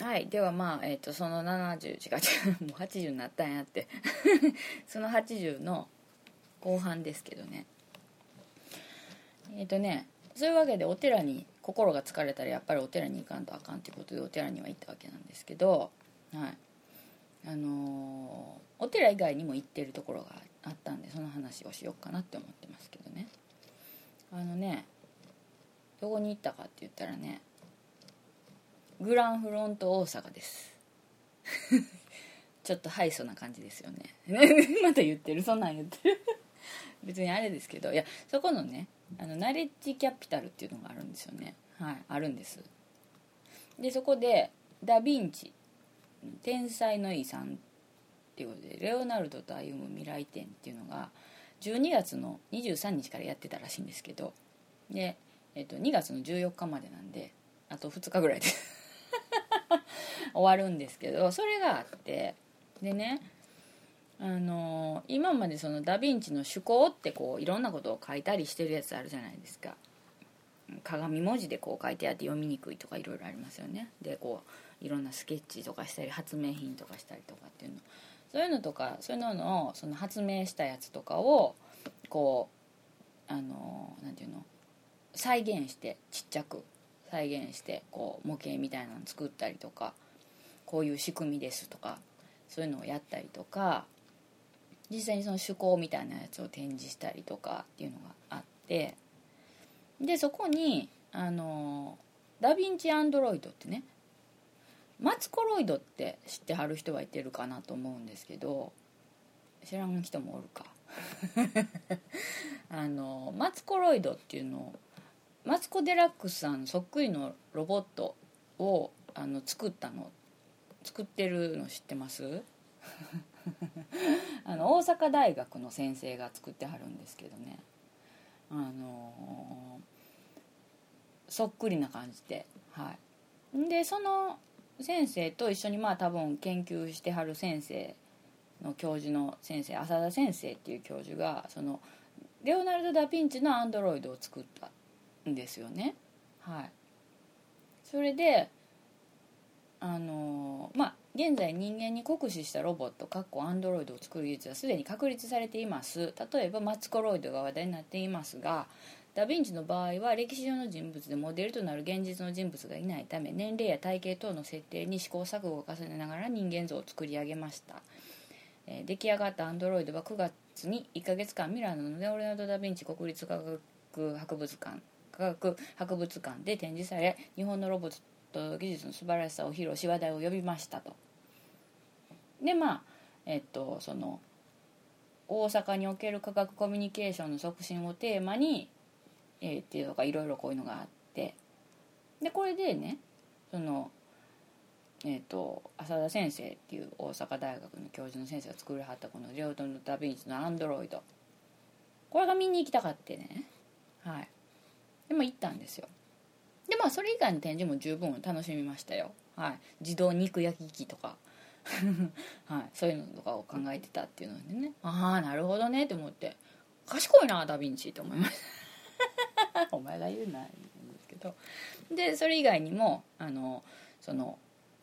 はいではまあ、えー、とその70違う違うもう80になったんやって。その80の後半ですけどね。えっ、とねそういうわけでお寺に心が疲れたらやっぱりお寺に行かんとあかんっていうことでお寺には行ったわけなんですけどはい。あのーお寺以外にも行ってるところがあったんでその話をしようかなって思ってますけどね。あのねどこに行ったかって言ったらねグランフロント大阪です。ちょっとハイソな感じですよね。また言ってる。そんなん言ってる。別にあれですけど。いやそこのねあのナレッジキャピタルっていうのがあるんですよね。はいあるんです。でそこでダ・ヴィンチ天才の遺産っていうことでレオナルドと歩む未来展っていうのが12月の23日からやってたらしいんですけど。で、えっと、2月の14日までなんであと2日ぐらいで 終わるんですけどそれがあってでねあの今までそのダ・ヴィンチの趣向ってこういろんなことを書いたりしてるやつあるじゃないですか。鏡文字でこう書いてあって読みにくいとかいろいろありますよね。でこういろんなスケッチとかしたり発明品とかしたりとかっていうの。そういうのとかそういうののその発明したやつとかをこうあのなんていうの再現してちっちゃく再現してこう模型みたいなの作ったりとかこういう仕組みですとかそういうのをやったりとか実際にその趣向みたいなやつを展示したりとかっていうのがあってでそこにあのダ・ヴィンチ・アンドロイドってねマツコロイドって知ってはる人はいてるかなと思うんですけど知らん人もおるか。あのマツコロイドっていうのマツコ・デラックスさんそっくりのロボットをあの作ったの作ってるの知ってます？あの大阪大学の先生が作ってはるんですけどね。あのそっくりな感じで。はい。でその先生と一緒にまあ多分研究してはる先生の教授の先生浅田先生っていう教授がそのレオナルド・ダ・ヴィンチのアンドロイドを作った。んですよね。はい。それであのまあ現在人間に酷使したロボットかっこアンドロイドを作る技術はすでに確立されています。例えばマツコロイドが話題になっていますがダ・ヴィンチの場合は歴史上の人物でモデルとなる現実の人物がいないため年齢や体型等の設定に試行錯誤を重ねながら人間像を作り上げました、えー出来上がったアンドロイドは9月に1ヶ月間ミラノのレオレナルド・ダ・ヴィンチ国立科学博物館科学博物館で展示され日本のロボット技術の素晴らしさを披露し話題を呼びましたと。でまあえっとその大阪における科学コミュニケーションの促進をテーマに、えーっていうのがいろいろこういうのがあって。でこれでねそのえー、と浅田先生っていう大阪大学の教授の先生が作りはったこのレオトのダ・ヴィンチのアンドロイド。これが見に行きたかってね。はい。でも行ったんですよ。でまあそれ以外の展示も十分楽しみましたよ。はい。自動肉焼き機とか。はい、そういうのとかを考えてたっていうのでね。ああなるほどねって思って。賢いなダ・ヴィンチって思いました。お前が言うな言うんですけど。でそれ以外にもあのその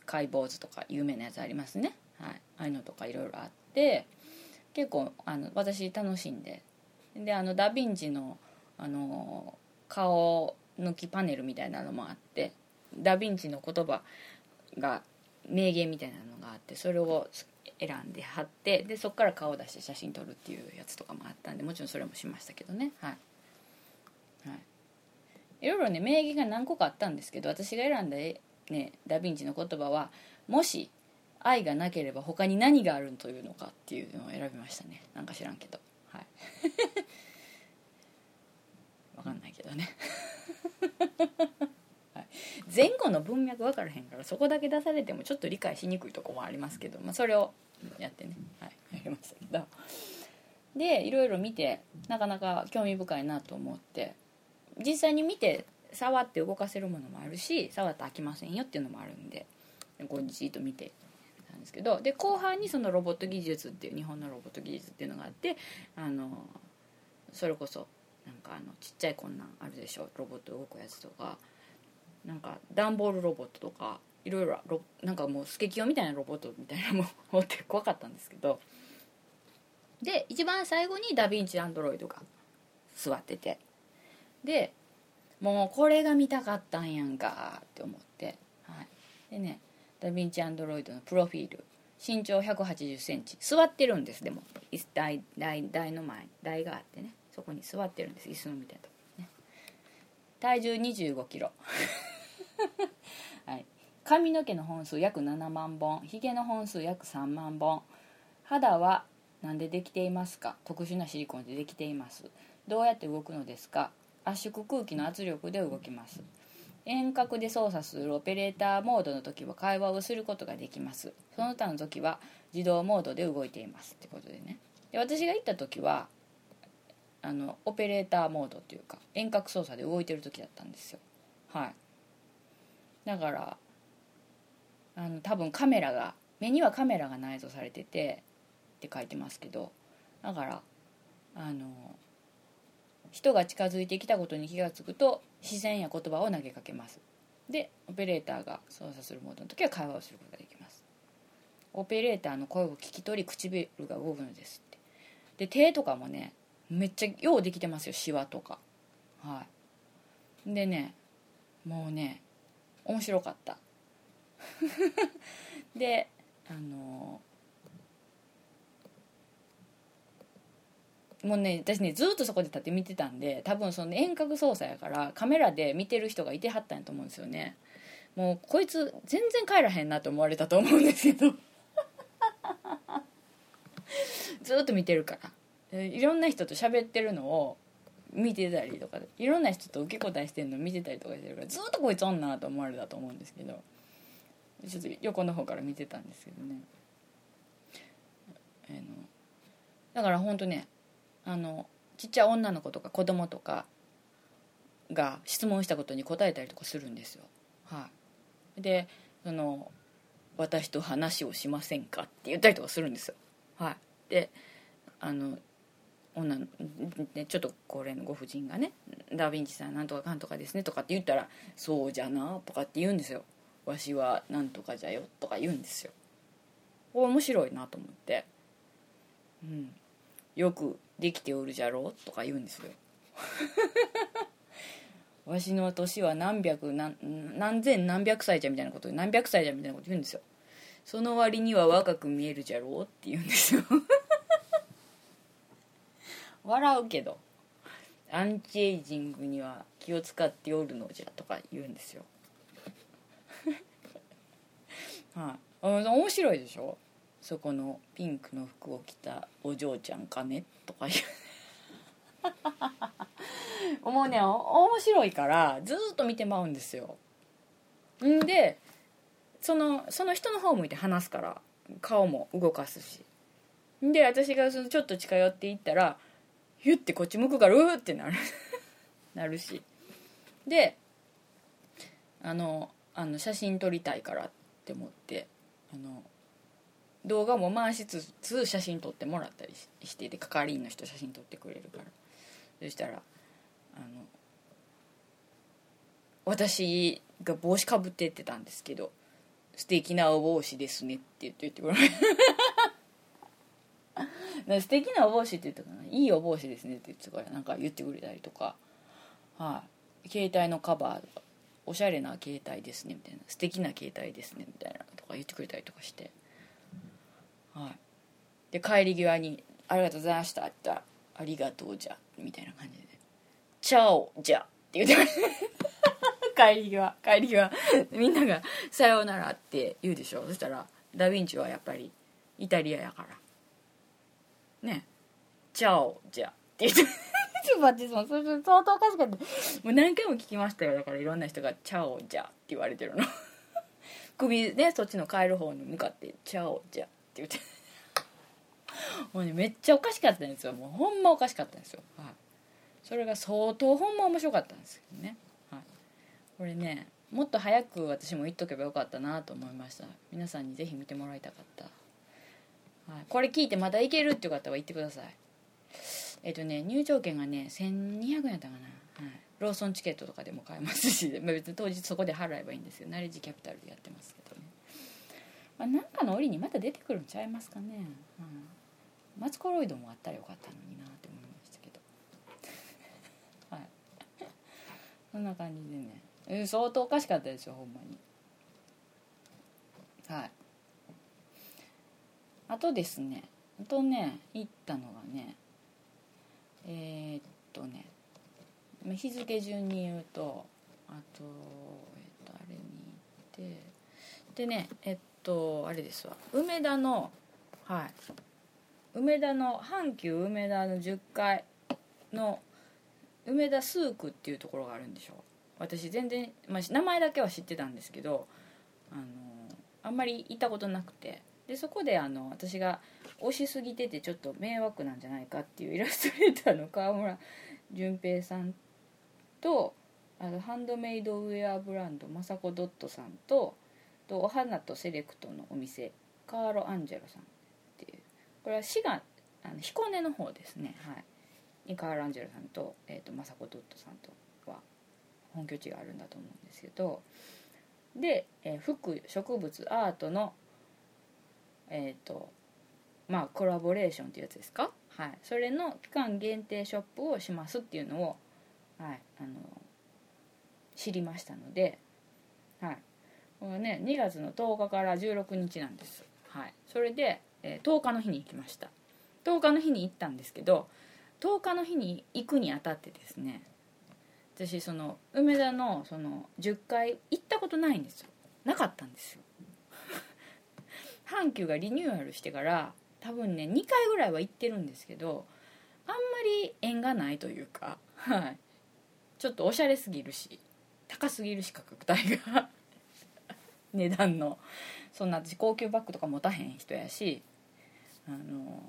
解剖図とか有名なやつありますね、はい、ああいうのとかいろいろあって。結構あの私楽しんで。であのダ・ヴィンチのあの顔抜きパネルみたいなのもあってダ・ヴィンチの言葉が名言みたいなのがあってそれを選んで貼ってでそこから顔を出して写真撮るっていうやつとかもあったんでもちろんそれもしましたけどね。はい、はい、いろいろね名言が何個かあったんですけど私が選んだ、ね、ダ・ヴィンチの言葉はもし愛がなければ他に何があるというのかっていうのを選びましたね。なんか知らんけど。はい。わかんないけどね。前後の文脈分からへんからそこだけ出されてもちょっと理解しにくいとこもありますけど、まあ、それをやってね、はい、やりました。けどでいろいろ見てなかなか興味深いなと思って実際に見て触って動かせるものもあるし触って飽きませんよっていうのもあるんでこうじっと見てたんですけどで後半にそのロボット技術っていう日本のロボット技術っていうのがあってあのそれこそなんかあのちっちゃいこんなんあるでしょ。ロボット動くやつとか。なんか段ボールロボットとか。いろいろロなんかもうスケキヨみたいなロボットみたいなのも 持って怖かったんですけど。で一番最後にダ・ヴィンチ・アンドロイドが座ってて。でもうこれが見たかったんやんかって思って、はい、でねダ・ヴィンチ・アンドロイドのプロフィール。身長1 8 0センチ。座ってるんです。でも台台台の前。台があってね。そこに座ってるんです。椅子のみたいなとこね。体重2 5キロ。はい。髪の毛の本数約7万本。ひげの本数約3万本。肌は何でできていますか？特殊なシリコンでできています。どうやって動くのですか？圧縮空気の圧力で動きます。遠隔で操作するオペレーターモードの時は会話をすることができます。その他の時は自動モードで動いています。ってことでね。で私が行った時はあのオペレーターモードっていうか遠隔操作で動いてる時だったんですよ。はい。だからあの多分カメラが目にはカメラが内蔵されててって書いてますけどだからあの人が近づいてきたことに気が付くと視線や言葉を投げかけます。でオペレーターが操作するモードの時は会話をすることができます。オペレーターの声を聞き取り唇が動くのですって。で手とかもねめっちゃようできてますよシワとか。はい。でねもうね面白かった。であのもうね私ねずっとそこで立って見てたんで多分その遠隔操作やからカメラで見てる人がいてはったんやと思うんですよね。もうこいつ全然帰らへんなと思われたと思うんですけど。ずっと見てるから。いろんな人と喋ってるのを見てたりとかいろんな人と受け答えしてるのを見てたりとかしてるからずっとこいつおんなと思われたと思うんですけどちょっと横の方から見てたんですけどね。あのだから本当ねあのちっちゃい女の子とか子供とかが質問したことに答えたりとかするんですよ。はい。でその「私と話をしませんか?」って言ったりとかするんですよ。はい。であの女ちょっと高齢のご婦人がね「ダ・ヴィンチさんなんとかかんとかですね」とかって言ったら「そうじゃな」とかって言うんですよ「わしはなんとかじゃよ」とか言うんですよ。面白いなと思って。うん。よくできておるじゃろうとか言うんですよ。わしの年は何百何何千何百歳じゃみたいなこと何百歳じゃみたいなこと言うんですよ。その割には若く見えるじゃろうって言うんですよ。笑うけどアンチエイジングには気を使っておるのじゃとか言うんですよ。はい、あ面白いでしょ？そこのピンクの服を着たお嬢ちゃんかねとか言う。もうね。面白いからずっと見てまうんですよ。んでそのその人の方向いて話すから顔も動かすし。で私がそのちょっと近寄っていったらヒュッてこっち向くからうーってなる。なるし。であのあの写真撮りたいからって思ってあの動画も回しつつ写真撮ってもらったりしてて係員の人写真撮ってくれるから。そしたらあの私が帽子かぶってってたんですけど「素敵なお帽子ですね」って言って言ってくれる素敵なお帽子って言ったかないいお帽子ですねって言ってからなんか言ってくれたりとか。はい。携帯のカバーとかおしゃれな携帯ですねみたいな。素敵な携帯ですねみたいなとか言ってくれたりとかして。はい。で帰り際に「ありがとうございました」って言ったら「ありがとうじゃ」みたいな感じで「チャオじゃ」って言ってました。帰り際帰り際。みんなが「さようなら」って言うでしょ。そしたらダ・ヴィンチはやっぱりイタリアやから。ね「チャオじゃ」って言って。それ相当おかしかった。もう何回も聞きましたよ。だからいろんな人が「チャオじゃ」って言われてるの。首ねそっちの帰る方に向かって「チャオじゃ」って言って。もうねめっちゃおかしかったんですよ。もうほんまおかしかったんですよ、はい、それが相当ほんま面白かったんですけどね、はい、これねもっと早く私も言っとけばよかったなと思いました。皆さんにぜひ見てもらいたかった、はい、これ聞いてまた行けるっていう方は言ってください。えっとね入場券がね1200円やったかな、はい、ローソンチケットとかでも買えますし、まあ、別に当日そこで払えばいいんですよ。ナレッジキャピタルでやってますけどね、まあ、なんかの折にまた出てくるんちゃいますかね、うん、マツコロイドもあったらよかったのになって思いましたけど。はい。そんな感じでね、えー相当おかしかったですよほんまに。はい。あとですねあとね行ったのがねえーっとね日付順に言うとあとえっとあれに行ってでねえっとあれですわ梅田のはい梅田の阪急梅田の10階の梅田スークっていうところがあるんでしょ私全然、まあ、名前だけは知ってたんですけどあのあんまり行ったことなくて。でそこであの私が推しすぎててちょっと迷惑なんじゃないかっていうイラストレーターの 川村淳平さんとあのハンドメイドウェアブランド雅子ドットさんととお花とセレクトのお店カーロ・アンジェロさんっていう。これは滋賀あの彦根の方ですね。はい。にカーロ・アンジェロさんと,、えー、と雅子ドットさんとは本拠地があるんだと思うんですけど。で、えー服植物アートのえっ、とまあコラボレーションっていうやつですか？はい。それの期間限定ショップをしますっていうのをはいあの知りましたのではい。これね2月の10日から16日なんです。はい。それで、えー10日の日に行きました。10日の日に行ったんですけど10日の日に行くにあたってですね私その梅田のその10階行ったことないんですよ。なかったんですよ。阪急がリニューアルしてから多分ね2回ぐらいは行ってるんですけどあんまり縁がないというか、はい、ちょっとおしゃれすぎるし高すぎるし価格帯が。値段の。そんな私高級バッグとか持たへん人やしあの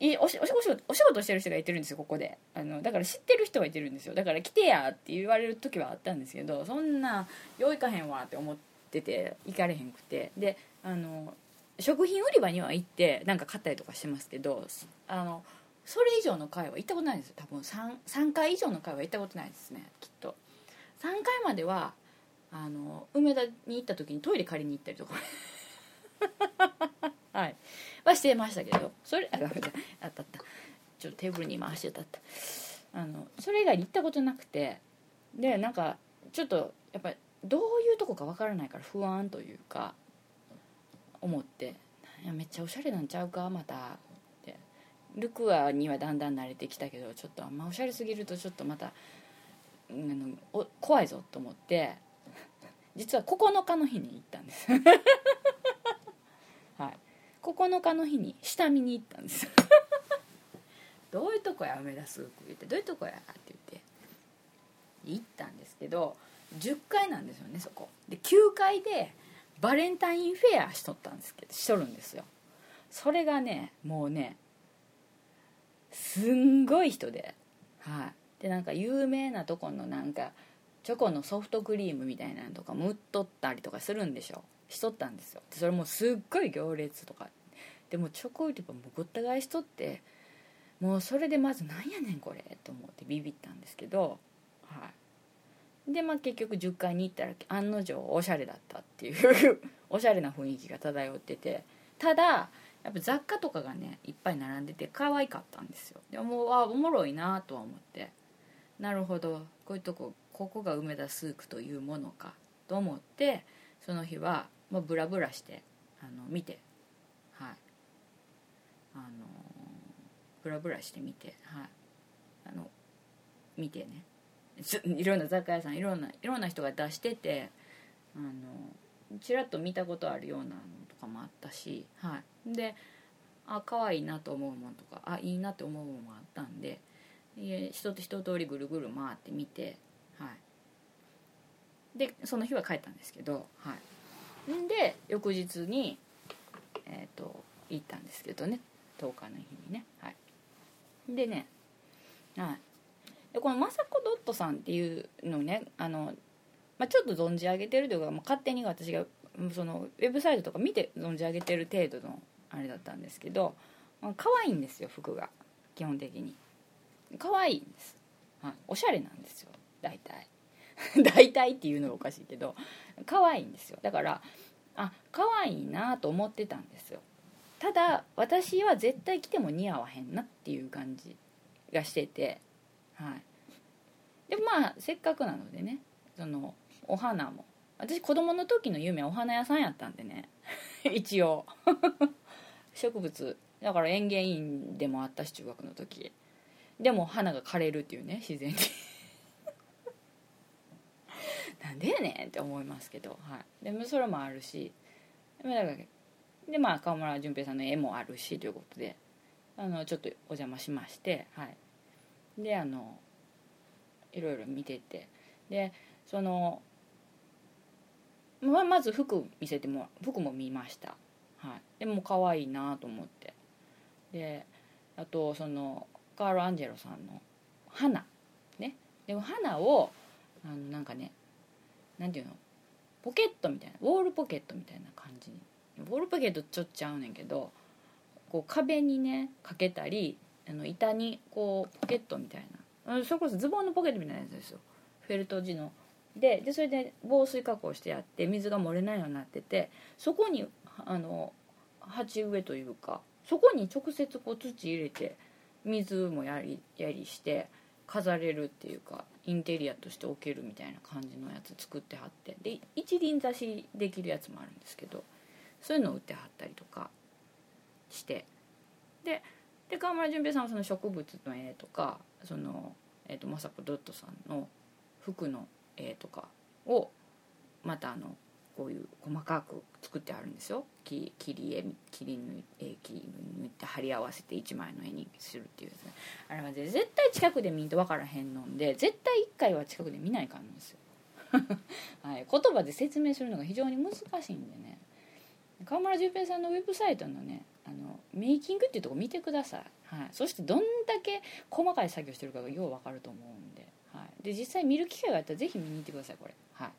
いおしおしお仕事お仕事してる人がいてるんですよここで。あのだから知ってる人がいてるんですよ。だから来てやって言われる時はあったんですけどそんなよういかへんわって思ってて行かれへんくて。であの食品売り場には行ってなんか買ったりとかしてますけどあのそれ以上の回は行ったことないんです多分 3, 3回以上の回は行ったことないですね。きっと。3回まではあの梅田に行った時にトイレ借りに行ったりとか。はい。はしてましたけど。それあごめんなさい。あったった。ちょっとテーブルに回してたった。あのそれ以外に行ったことなくて。でなんかちょっとやっぱりどういうとこかわからないから不安というか。思ってめっちゃおしゃれなんちゃうか？また。って。ルクアにはだんだん慣れてきたけどちょっとあんまおしゃれすぎるとちょっとまたうんあのお怖いぞと思って。実は9日の日に行ったんです。はい。9日の日に下見に行ったんです。どういうとこや梅田スー言って。どういうとこやって言って。行ったんですけど10階なんですよねそこ。で9階でバレンタインフェアしとったんですけどしとるんですよ。それがねもうねすんごい人ではい。でなんか有名なとこのなんかチョコのソフトクリームみたいなのとかも売っとったりとかするんでしょ。しとったんですよ。でそれもすっごい行列とか。でもチョコ売り場もごった返しとってもうそれでまずなんやねんこれと思ってビビったんですけどはい。でまあ結局10階に行ったら案の定おしゃれだったっていう おしゃれな雰囲気が漂っててただやっぱ雑貨とかがねいっぱい並んでて可愛かったんですよ。でもあおもろいなとは思って。なるほど。こういうとこここが梅田スークというものかと思ってその日はもうブラブラしてあの見てはい。あのブラブラして見てはい。あの見てね。いろんな雑貨屋さんいろんないろんな人が出しててあのちらっと見たことあるようなのとかもあったしはい。であ可愛いなと思うものとかあいいなと思うものもあったんで一つ一通りぐるぐる回ってみてはい。でその日は帰ったんですけどはい。んで翌日にえっ、と行ったんですけどね10日の日にねはい。でねはい。でこの雅子ドットさんっていうのねあの、まあ、ちょっと存じ上げてるというか、まあ、勝手に私がそのウェブサイトとか見て存じ上げてる程度のあれだったんですけど、まあ、可愛いんですよ服が。基本的に。可愛いんです。はい、おしゃれなんですよ。大体。大体っていうのがおかしいけど可愛いんですよ。だからあ可愛いなと思ってたんですよ。ただ私は絶対着ても似合わへんなっていう感じがしててはい。でまあせっかくなのでねそのお花も。私子供の時の夢はお花屋さんやったんでね。一応。植物。だから園芸院でもあったし中学の時。でも花が枯れるっていうね自然に。なんでやねんって思いますけど、はい、でもそれもあるし。でまあ川村淳平さんの絵もあるしということであのちょっとお邪魔しましてはい。であのいろいろ見てて。でそのままず服見せても服も見ました、はい、でも可愛いなと思って。であとそのカール・アンジェロさんの花。ね。でも花をあのなんかねなんていうの？ポケットみたいなウォールポケットみたいな感じに。ウォールポケットちょっちゃうねんけどこう壁にねかけたりあの板にこうポケットみたいな。それこそズボンのポケットみたいなやつですよ。フェルト地の。ででそれで防水加工してあって水が漏れないようになっててそこにあの鉢植えというかそこに直接こう土入れて水もやりやりして飾れるっていうかインテリアとして置けるみたいな感じのやつ作ってはって。で一輪挿しできるやつもあるんですけどそういうのを売ってはったりとかして。でで川村淳平さんはその植物の絵とかその、えーと、雅子ドットさんの服の絵とかをまたあのこういう細かく作ってあるんですよ。切り絵切り抜いて切り抜いて貼り合わせて1枚の絵にするっていうですねあれは絶対近くで見んと分からへんのんで絶対1回は近くで見ないかんですよ。はい、言葉で説明するのが非常に難しいんでね。川村淳平さんのウェブサイトのねメイキングっていうとこ見てください、はい、そしてどんだけ細かい作業してるかがよう分かると思うんで,、はい、で実際見る機会があったら是非見に行ってくださいこれ。はい。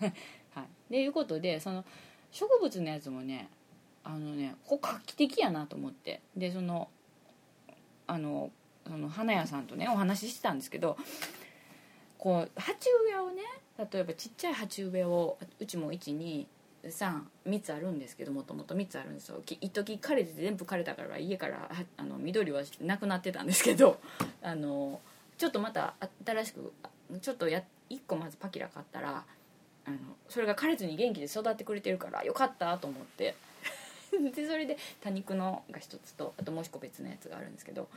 はい、でいうことでその植物のやつもねあのねここ画期的やなと思って。でそのあのその花屋さんとねお話ししてたんですけどこう鉢植えをね例えばちっちゃい鉢植えをうちも12 3つあるんですけどもともと3つあるんですよ。一時枯れて全部枯れたから家からあの緑はなくなってたんですけど あのちょっとまた新しくちょっとや1個まずパキラ買ったらあのそれが枯れずに元気で育ってくれてるからよかったと思って。でそれで多肉のが一つとあともう一個別のやつがあるんですけど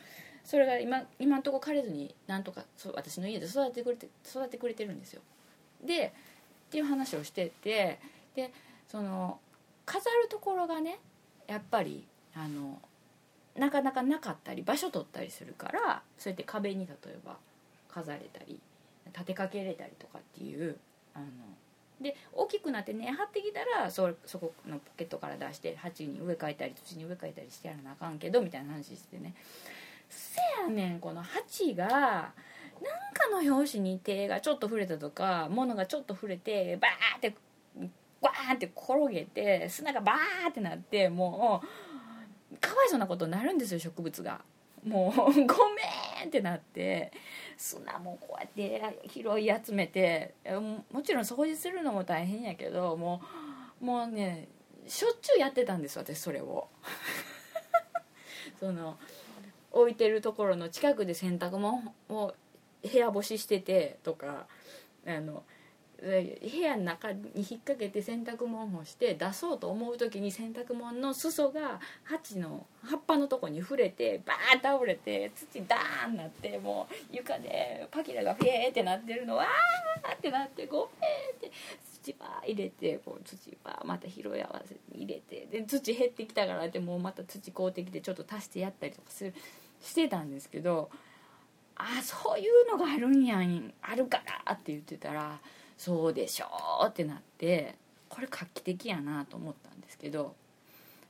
それが今今んとこ枯れずになんとかそ私の家で育ててくれて育ててくれてるんですよ。でっていう話をしててでその飾るところがねやっぱりあのなかなかなかったり場所取ったりするからそうやって壁に例えば飾れたり立てかけれたりとかっていうあので大きくなって根、張ってきたらそそこのポケットから出して鉢に植え替えたり土に植え替えたりしてやらなあかんけどみたいな話してね。せやねんこの鉢がなんかの拍子に手がちょっと触れたとか物がちょっと触れてバーってワーンって転げて砂がバーってなってもうかわいそうなことになるんですよ植物が。もうごめんってなって砂もこうやって拾い集めてもちろん掃除するのも大変やけどもうもうねしょっちゅうやってたんです私それをその置いてるところの近くで洗濯物を部屋干ししててとかあの部屋の中に引っ掛けて洗濯物をして出そうと思う時に洗濯物の裾が鉢の葉っぱのとこに触れてバーッ倒れて土ダーンなってもう床でパキラがフェーってなってるのわーってなってごめんって土バー入れてこう土バーまた拾い合わせに入れてで土減ってきたからってもうまた土買うてきてちょっと足してやったりとかするしてたんですけどあそういうのがあるんやんあるからって言ってたら。そうでしょうってなってこれ画期的やなと思ったんですけど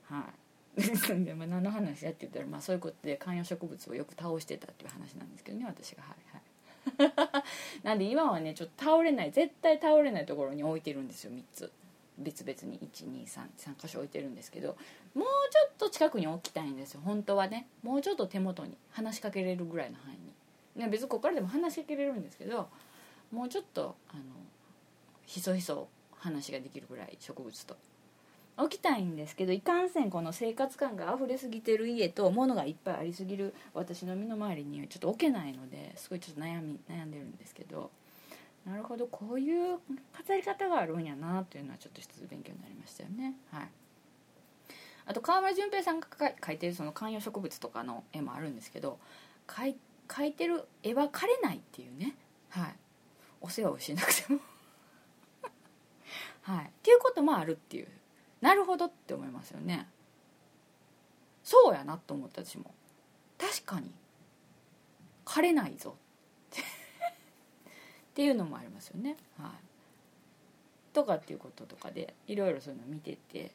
はい。でも何の話やって言ったら、まあ、そういうことで観葉植物をよく倒してたっていう話なんですけどね私が。はいはい。なんで今はねちょっと倒れない絶対倒れないところに置いてるんですよ3つ。別々に。1233箇所置いてるんですけどもうちょっと近くに置きたいんですよ。本当はね。もうちょっと手元に話しかけれるぐらいの範囲に。ね別にここからでも話しかけれるんですけどもうちょっとあのひそひそ話ができるぐらい植物と。置きたいんですけどいかんせんこの生活感が溢れすぎてる家と物がいっぱいありすぎる私の身の回りにちょっと置けないのですごいちょっと悩み悩んでるんですけど。なるほどこういう飾り方があるんやなというのはちょっと一つ勉強になりましたよね。はい。あと川村淳平さんが描いてるその観葉植物とかの絵もあるんですけど描いてる絵は枯れないっていうね。はい。お世話をしなくても。はい。っていうこともあるっていう。なるほどって思いますよね。そうやなと思った私も。確かに。枯れないぞ。っていうのもありますよね。はい。とかっていうこととかでいろいろそういうの見てて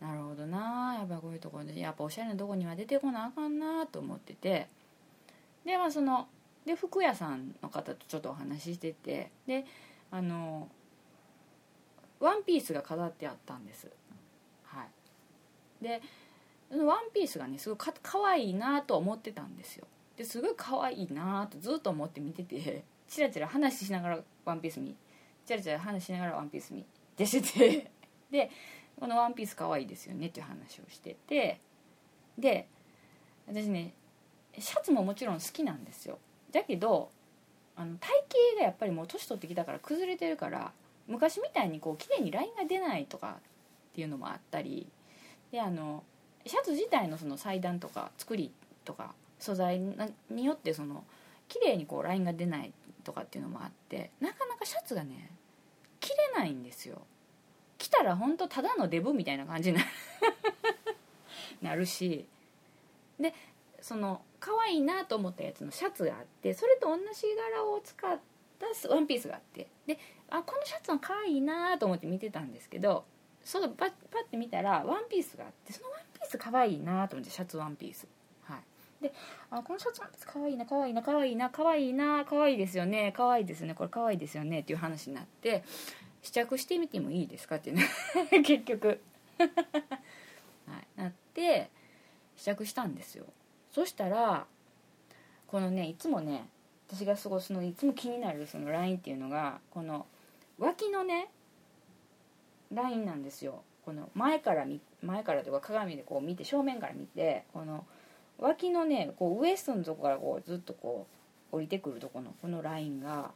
なるほどなやっぱこういうところでやっぱおしゃれなとこには出てこなあかんなと思ってて。でまあそので服屋さんの方とちょっとお話ししててであのワンピースが飾ってあったんです。はい。でワンピースがねすごいかかわいいなと思ってたんですよ。ですごいかわいいなとずっと思って見ててチラチラ話しながらワンピース見チラチラ話しながらワンピース見でしてて。でこのワンピースかわいいですよねっていう話をしてて。で私ねシャツももちろん好きなんですよ。だけどあの体型がやっぱりもう年取ってきたから崩れてるから昔みたいにこう綺麗にラインが出ないとかっていうのもあったりであのシャツ自体のその裁断とか作りとか素材によってその綺麗にこうラインが出ないとかっていうのもあってなかなかシャツがね着れないんですよ。着たら本当ただのデブみたいな感じになる。し。でその可愛いなと思ったやつのシャツがあってそれと同じ柄を使ったワンピースがあって。であこのシャツは可愛いなと思って見てたんですけどそのパッパッて見たらワンピースがあってそのワンピース可愛いなと思ってシャツワンピース。はい。であこのシャツワンピース可愛いな可愛いな可愛いな可愛いな可愛いですよね可愛いですねこれ可愛いですよねっていう話になって試着してみてもいいですかっていうね。結局。はい。なって試着したんですよ。そしたらこのねいつもね私が過ごすのいつも気になるそのラインっていうのがこの脇のねラインなんですよ。この前から前からとか鏡でこう見て正面から見てこの脇のねこうウエストのとこからこうずっとこう降りてくるとこのこのラインが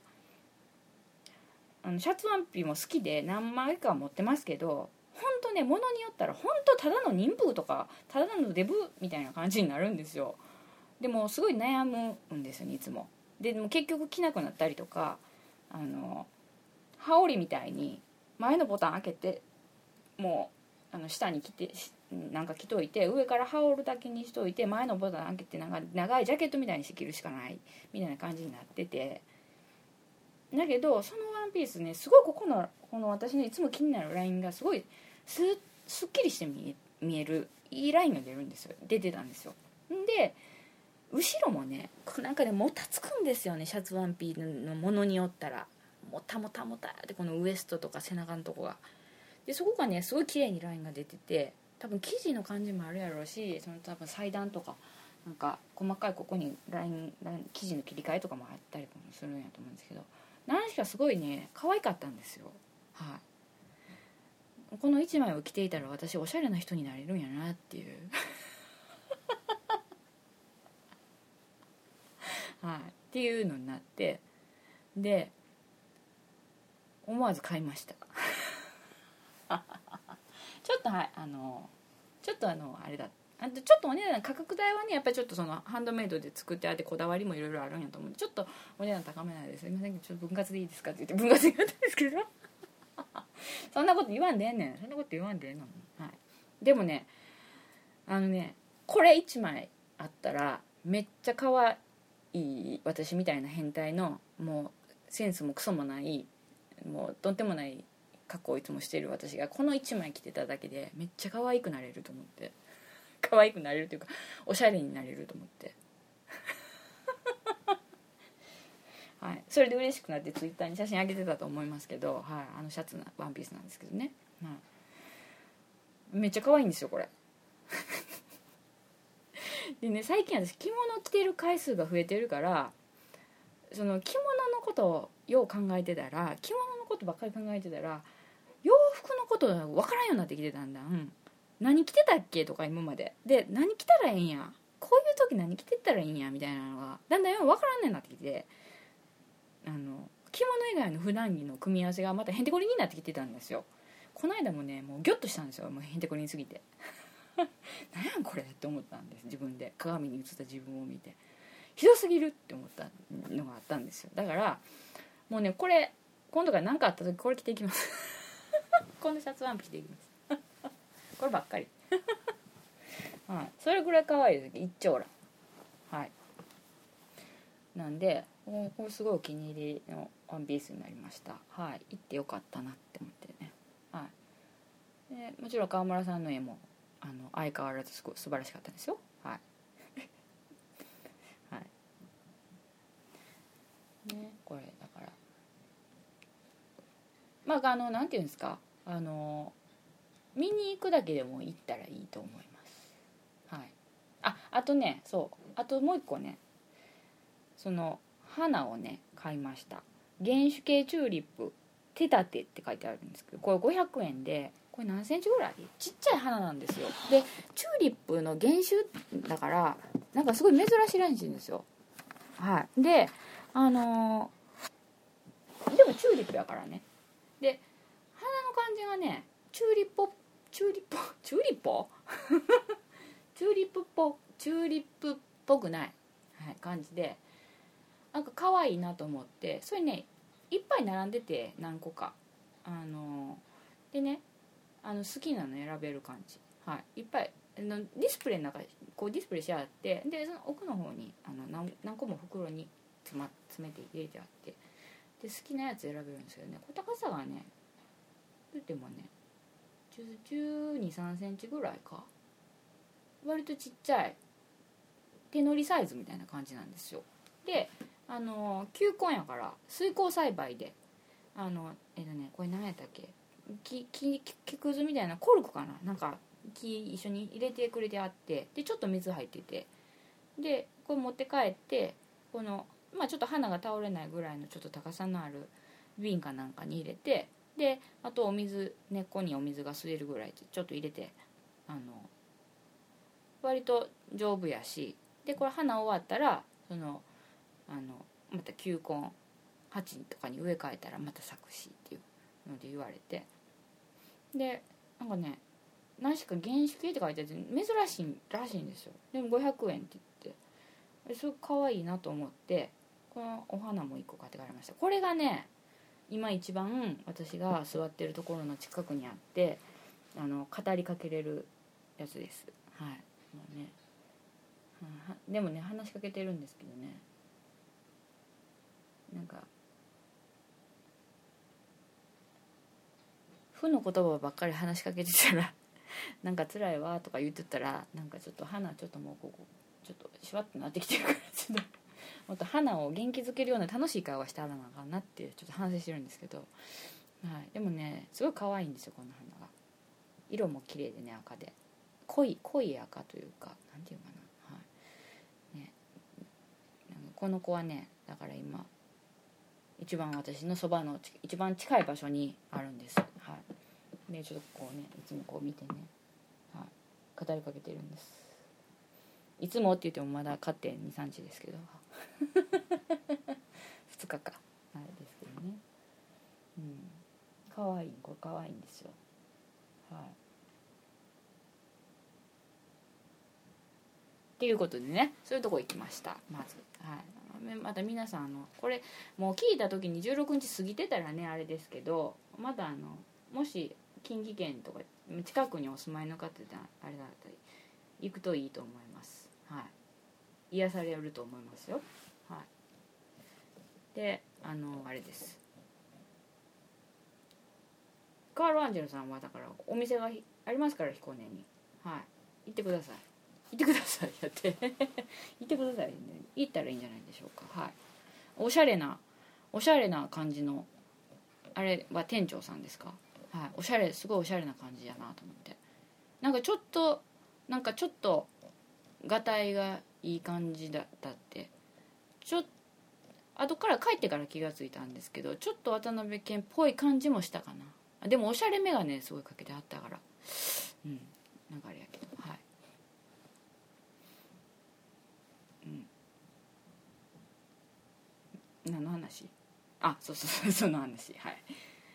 あのシャツワンピも好きで何枚か持ってますけど本当ね物によったら本当ただの妊婦とかただのデブみたいな感じになるんですよ。でもすごい悩むんですよねいつも。ででも結局着なくなったりとかあの羽織みたいに前のボタン開けてもうあの下に着てなんか着といて上から羽織るだけにしといて前のボタン開けて長長いジャケットみたいにして着るしかないみたいな感じになってて。だけどそのワンピースねすごいここのこの私のいつも気になるラインがすごいすすっきりして見え見えるいいラインが出るんですよ。出てたんですよ。で後ろもねなんかねもたつくんですよねシャツワンピーのものによったら。もたもたもたってこのウエストとか背中のとこが。でそこがねすごい綺麗にラインが出てて多分生地の感じもあるやろうしその多分裁断とかなんか細かいここにラインライン生地の切り替えとかもあったりもするんやと思うんですけど。何しかすごいね可愛かったんですよ。はい。この1枚を着ていたら私おしゃれな人になれるんやなっていう。はい。っていうのになってで思わず買いました。ちょっとはいあのちょっとあのあれだ。あとちょっとお値段価格帯はねやっぱりちょっとそのハンドメイドで作ってあってこだわりもいろいろあるんやと思う。んでちょっとお値段高めないです。すいませんちょっと分割でいいですかって言って分割で言ったんですけど。そんなこと言わんでええねん。そんなこと言わんでええのはい。でもねあのねこれ1枚あったらめっちゃ可愛いい私みたいな変態のもうセンスもクソもないもうとんでもない格好をいつもしている私がこの1枚着てただけでめっちゃ可愛くなれると思って。可愛くなれるというかおしゃれになれると思って。はい。それで嬉しくなってツイッターに写真あげてたと思いますけど、はい、あのシャツのワンピースなんですけどね、はい、めっちゃ可愛いんですよこれ。でね最近私着物着てる回数が増えてるからその着物のことをよう考えてたら着物のことばっかり考えてたら洋服のことが分からんようになってきてたんだ、うん、何着てたっけとか今まで。で何着たらええんや。こういう時何着てったらいいんや。みたいなのがだんだん分からんねんなってきてあの着物以外の普段着の組み合わせがまたへんてこりになってきてたんですよ。この間もねもうギョッとしたんですよ。もうへんてこりにすぎて。何やんこれって思ったんです。自分で。鏡に映った自分を見て。ひどすぎるって思ったのがあったんですよ。だからもうねこれ今度から何かあった時これ着ていきます。このシャツワンピ着ていきます。こればっかり。はい。それぐらい可愛いです。一丁羅はい。なんでこれすごいお気に入りのワンピースになりました。はい。行ってよかったなって思ってね。はい。でもちろん川村さんの絵もあの相変わらずすごい素晴らしかったですよ。はい。はい。ねこれだから。まああのなんていうんですか。あの見に行くだけでも行ったらいいと思います。はい。ああとねそう。あともう一個ね。その花をね買いました。原種系チューリップ手立てって書いてあるんですけどこれ500円でこれ何センチぐらい？ちっちゃい花なんですよ。でチューリップの原種だからなんかすごい珍しいらしいんですよ。はい。であのー、でもチューリップやからね。で花の感じがねチューリップチューリップ チューリップ チューリップっぽチューリップっぽくない、はい、感じで。なんか可愛いなと思って。それねいっぱい並んでて何個か。あのー、でねあの好きなの選べる感じ、はい、いっぱいあのディスプレイの中こうディスプレイしてあってでその奥の方にあの何何個も袋に詰,、ま、詰めて入れてあってで好きなやつ選べるんですけどね。これ高さがね言ってもね1 2 3センチぐらいか。割とちっちゃい手乗りサイズみたいな感じなんですよ。であの球根やから水耕栽培であのえっとねこれ何やったっけ？木木木くずみたいなコルクかな？なんか木一緒に入れてくれてあってでちょっと水入ってて。でこれ持って帰ってこの、まあ、ちょっと花が倒れないぐらいのちょっと高さのある瓶かなんかに入れてであとお水根っこにお水が吸えるぐらいちょっと入れてあの割と丈夫やしでこれ花終わったらそのあのまた球根鉢とかに植え替えたらまた咲くしっていう。ので言われて。でなんかね何しか原種系って書いてあって珍しいらしいんですよ。でも500円って言って。すごく可愛いなと思ってこのお花も1個買って帰りました。これがね今一番私が座ってるところの近くにあってあの語りかけれるやつです。はい。もうね、うん、でもね話しかけてるんですけどね。なんか負の言葉ばっかり話しかけてたら なんか辛いわとか言ってたらなんかちょっと花ちょっともうここちょっとシュワッとなってきてるからちょっともっと花を元気づけるような楽しい会話してあらなあかんなってちょっと反省してるんですけど、はい、でもねすごい可愛いんですよこの花が。色も綺麗でね赤で。濃い濃い赤というか何て言うかな。はい。ね。この子はねだから今一番私のそばの一番近い場所にあるんです。はい。でちょっとこうねいつもこう見てね、はい、語りかけてるんです。いつもって言ってもまだ勝って23日ですけど。2日か。あれですけどね。うん。可愛いこれ可愛いんですよ。はい。っていうことでねそういうとこ行きました。まず。はい。また皆さんあのこれもう聞いた時に16日過ぎてたらねあれですけどまだあのもし近畿圏とか近くにお住まいの方であれだったり行くといいと思います。はい。癒されると思いますよ。はい。であのあれです。カール・アンジェロさんはだからお店がありますから彦根に。はい。行ってください。行ってください。やって。行ってくださいね。行ったらいいんじゃないでしょうか。はい。おしゃれなおしゃれな感じのあれは店長さんですか？はいおしゃれすごいおしゃれな感じやなと思って。なんかちょっとなんかちょっとがたいがいい感じだったって。ちょっ後から帰ってから気が付いたんですけどちょっと渡辺謙っぽい感じもしたかな。でもおしゃれ眼鏡すごいかけてあったから。うんなんかあれやけど。はい。うん。何の話？あそうそうそうその話。はい。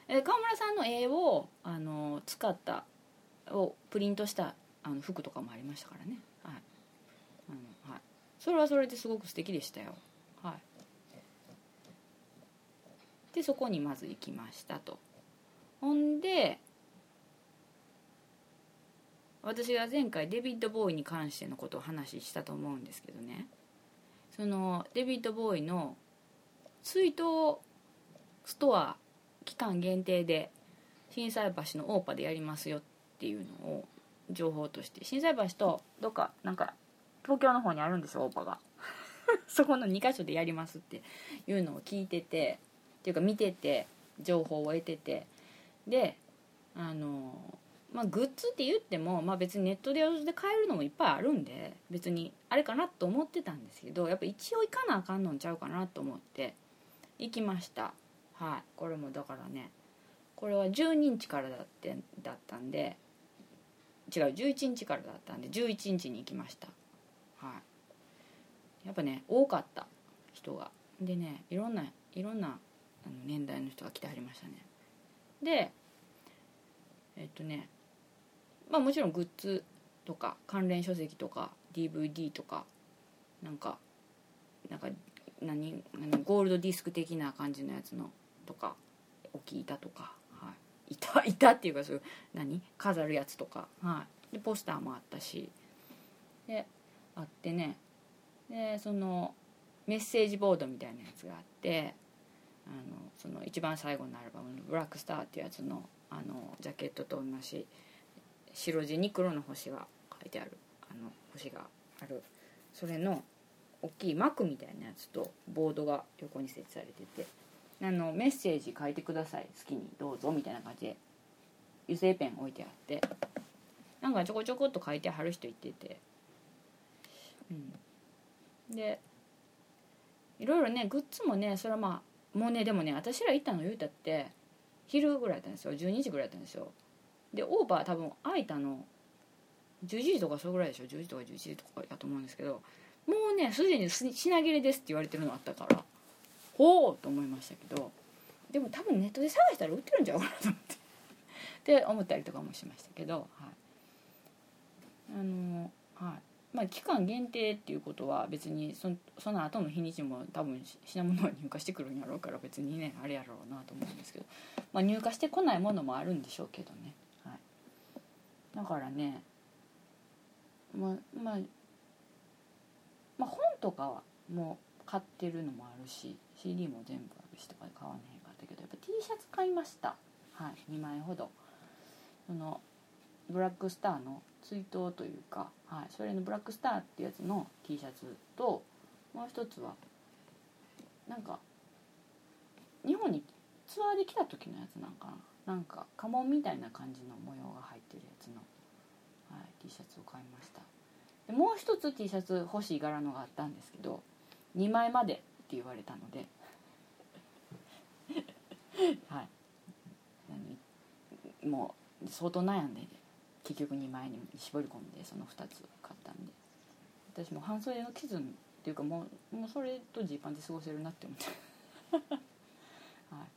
え川村さんの絵をあの使ったをプリントしたあの服とかもありましたからね。はい。あの、はい、それはそれですごく素敵でしたよ。はい。でそこにまず行きましたと。ほんで私が前回デビッド・ボーイに関してのことを話したと思うんですけどね。そのデビッド・ボーイの追悼ストア期間限定で心斎橋のオーパでやりますよっていうのを情報として。心斎橋とどっかなんか東京の方にあるんですよオーパが。そこの2か所でやりますっていうのを聞いててっていうか見てて情報を得てて。であのまあグッズって言っても、まあ、別にネットで買えるのもいっぱいあるんで別にあれかなと思ってたんですけどやっぱ一応行かなあかんのんちゃうかなと思って行きました。はいこれもだからねこれは12日からだってだったんで違う11日からだったんで11日に行きました。はい。やっぱね多かった人が。でねいろんないろんなあの年代の人が来てはりましたね。でえっとねまあもちろんグッズとか関連書籍とか DVD とかなんかなんか何ゴールドディスク的な感じのやつのとか置き板とか、はい、板板 っていうかそう何？飾るやつとか、はい、でポスターもあったし。であってね。でそのメッセージボードみたいなやつがあってあのその一番最後のアルバムの「ブラックスター」っていうやつのあのジャケットと同じ白地に黒の星が書いてあるあの星がある。それの大きい幕みたいなやつとボードが横に設置されてて。あのメッセージ書いてください。好きにどうぞみたいな感じで。油性ペン置いてあって。なんかちょこちょこっと書いてはる人いてて。うん。でいろいろねグッズもねそれはまあもうねでもね私ら行ったの言うたって昼ぐらいだったんですよ。12時ぐらいだったんですよ。でオーバー多分開いたの10時とかそれぐらいでしょ。10時とか11時とかやと思うんですけど。もうねすでに品切れですって言われてるのあったから。ほうと思いましたけどでも多分ネットで探したら売ってるんちゃうかなと思って。って思ったりとかもしましたけど、はい、あのはい。まあ期間限定っていうことは別にそその後の日にちも多分品物は入荷してくるんやろうから別にねあれやろうなと思うんですけど、まあ、入荷してこないものもあるんでしょうけどね、はい、だからねまあまあまあ本とかはもう買ってるのもあるし CD も全部あるしとかで買わねへんかったけどやっぱ T シャツ買いました。はい2枚ほど。そのブラックスターの追悼というか、はい、それのブラックスターってやつの T シャツともう一つはなんか日本にツアーで来た時のやつなんかな。なんか家紋みたいな感じの模様が入ってるやつの、はい、T シャツを買いました。でもう一つ T シャツ欲しい柄のがあったんですけど2枚までって言われたので。はい。もう相当悩んで結局2枚に絞り込んでその2つ買ったんで。私も半袖の傷っていうかもうもうそれとジーパンで過ごせるなって思って。はい。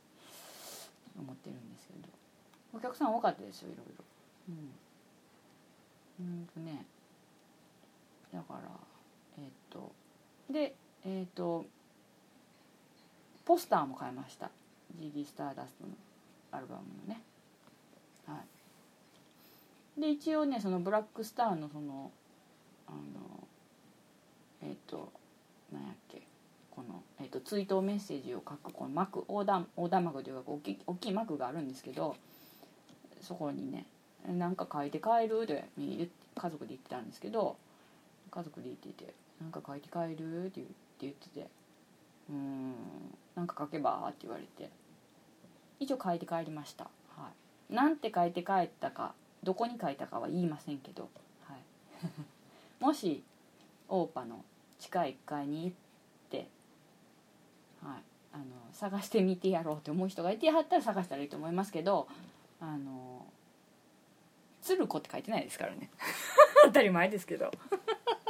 思ってるんですけど。お客さん多かったですよいろいろ。うん。うんとね。だからえっ、と。でえっ、とポスターも買いました GD スターダストのアルバムのねはいで一応ねそのブラックスターのそのあのえっ、と何やっけこの、えーと、追悼メッセージを書くこの幕横断横断幕というか大き大きい幕があるんですけどそこにね「なんか書いて帰る?」って家族で言ってたんですけど家族で言ってて「なんか書いて帰る?」って言ってって「うんなんか書けば?」って言われて一応書いて帰りました。はい。なんて書いて帰ったかどこに書いたかは言いませんけど、はい、もしオーパの地下1階に行って、はい、あの探してみてやろうって思う人がいてはったら探したらいいと思いますけどあの鶴子って書いてないですからね。当たり前ですけど。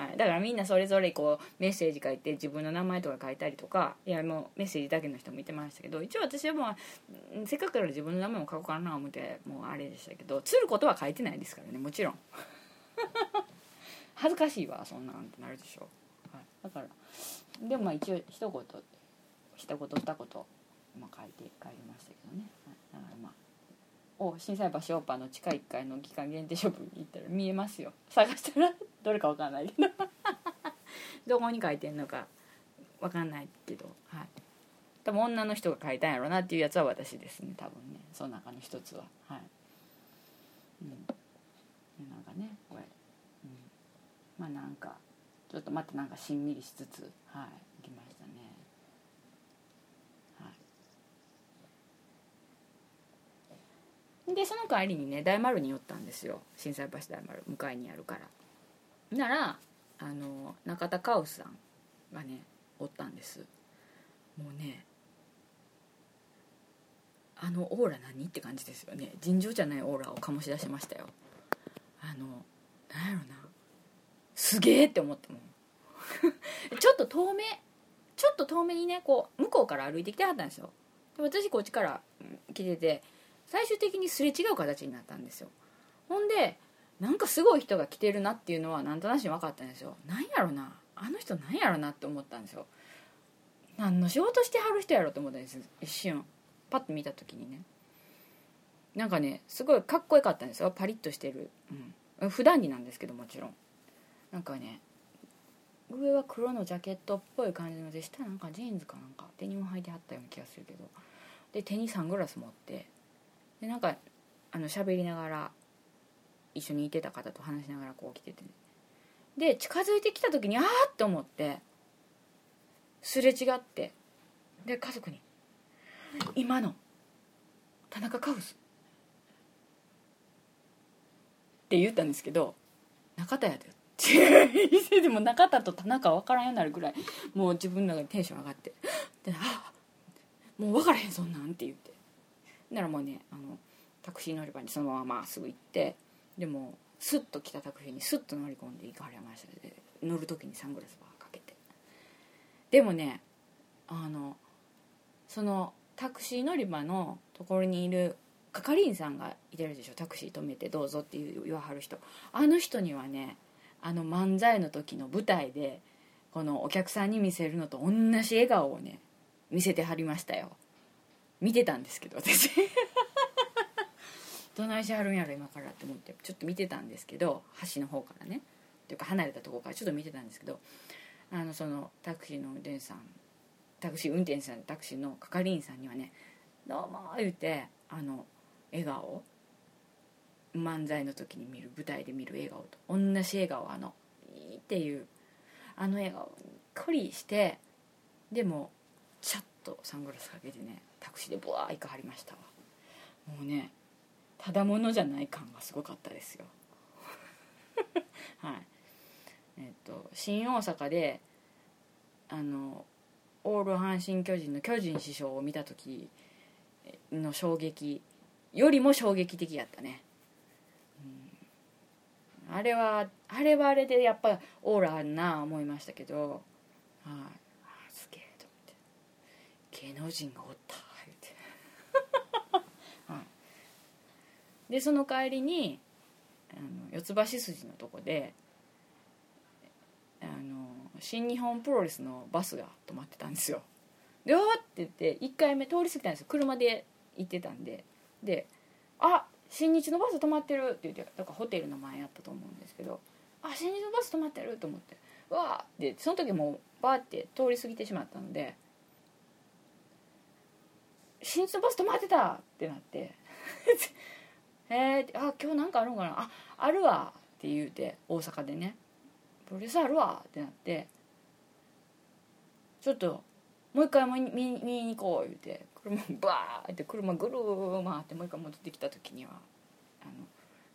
はい、だからみんなそれぞれこうメッセージ書いて自分の名前とか書いたりとかいやもうメッセージだけの人もいてましたけど一応私はもうせっかくから自分の名前も書こうかな思ってもうあれでしたけど釣ることは書いてないですからねもちろん。恥ずかしいわそんなんってなるでしょ、はい、だからでもまあ一応一言一言二言、まあ、書いて帰りましたけどね、はい、だからまあお心斎橋オーパーの地下1階の期間限定ショップに行ったら見えますよ。探したらどれか分かんないけど。どこに書いてんのか分かんないけど。はい。多分女の人が書いたんやろうなっていうやつは私ですね。多分ね。その中の一つは。はい。うん。なんかねこれ、うん、まあなんかちょっとまたなんかしんみりしつつ。はい行きましたねはいでその帰りにね大丸に寄ったんですよ。心斎橋大丸向かいにあるから。ならあの中田カウスさんがねおったんです。もうねあのオーラ何って感じですよね。尋常じゃないオーラを醸し出しましたよ。あのなんやろな。すげえって思ったもん。ちょっと遠目ちょっと遠目にねこう向こうから歩いてきてはったんですよ。で私こっちから来てて最終的にすれ違う形になったんですよ。ほんでなんかすごい人が来てるなっていうのはなんとなしに分かったんですよ。なんやろな。あの人なんやろなって思ったんですよ。何の仕事してはる人やろと思ったんです。一瞬。パッと見た時にね。なんかねすごいかっこよかったんですよ。パリッとしてる、うん、普段着なんですけどもちろん。なんかね上は黒のジャケットっぽい感じので下なんかジーンズかなんかデニム履いてはったような気がするけど。で手にサングラス持ってでなんかあの喋りながら一緒にいてた方と話しながらこう来てて、で近づいてきた時にああって思ってすれ違ってで家族に「今の田中カウス」って言ったんですけど「中田やで」ってでも中田と田中分からんようになるぐらいもう自分の中でテンション上がって「であもう分からへんそんなん」って言って。ならもうねあのタクシー乗り場にそのまままっすぐ行ってでもスッと来たタクシーにスッと乗り込んで行かれました。で乗る時にサングラスばかけて。でもねあのそのタクシー乗り場のところにいる係員さんがいてるでしょ。タクシー止めてどうぞって言わはる人。あの人にはねあの漫才の時の舞台でこのお客さんに見せるのと同じ笑顔をね見せてはりましたよ。見てたんですけど私。どないしはるんやろ今からって思ってちょっと見てたんですけど橋の方からね。というか離れたところからちょっと見てたんですけどあのそのタクシーの運転手さんタクシー運転手さんタクシーの係員さんにはね「どうも」言うてあの笑顔。漫才の時に見る舞台で見る笑顔と同じ笑顔あのいいっていうあの笑顔にっこりしてでもちゃっとサングラスかけてねタクシーでブワー行かはりました。もうねただものじゃない感がすごかったですよ。はい。えっと新大阪であのオール阪神・巨人の巨人師匠を見た時の衝撃よりも衝撃的やったね、うん、あれはあれはあれでやっぱオーラあるな思いましたけどはい。あすげえと思って。芸能人がおった。でその帰りにあの四つ橋筋のとこであの新日本プロレスのバスが止まってたんですよ。でわって言って1回目通り過ぎたんですよ。車で行ってたんで。で「あ新日のバス止まってる」って言ってだからホテルの前やったと思うんですけど「あ新日のバス止まってる」と思って「わーってその時もうバーって通り過ぎてしまったので「新日のバス止まってた!」ってなって。えー、あ今日なんかあるんかな？ああるわ。って言うて大阪でね。プロレスあるわ。ってなって。ちょっともう一回見見に行こう。言うて車バーって車ぐるー回ってもう一回戻ってきた時にはあの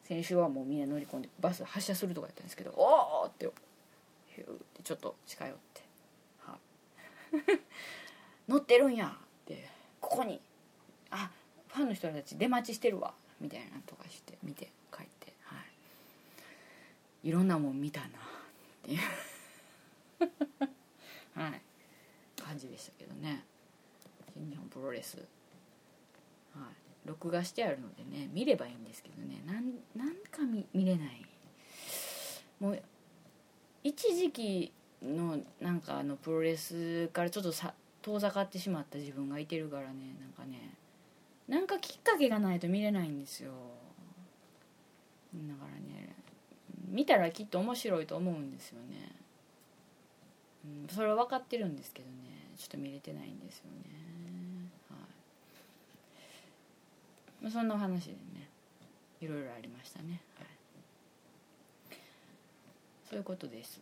先週はもうみんな乗り込んでバス発車するとかやったんですけど「おお!」ってヒューってちょっと近寄って。は 乗ってるんや。ってここに。あファンの人たち出待ちしてるわ。みたいなとかして見て帰ってはい。いろんなもん見たなっていう。はい。感じでしたけどね。新日本プロレス。はい。録画してあるのでね見ればいいんですけどね。なんなんか見見れない。もう一時期のなんかあのプロレスからちょっとさ遠ざかってしまった自分がいてるからねなんかね。なんかきっかけがないと見れないんですよ。だからね見たらきっと面白いと思うんですよね、うん、それは分かってるんですけどね。ちょっと見れてないんですよね。はい。まあそんなお話でねいろいろありましたね。はい。そういうことです。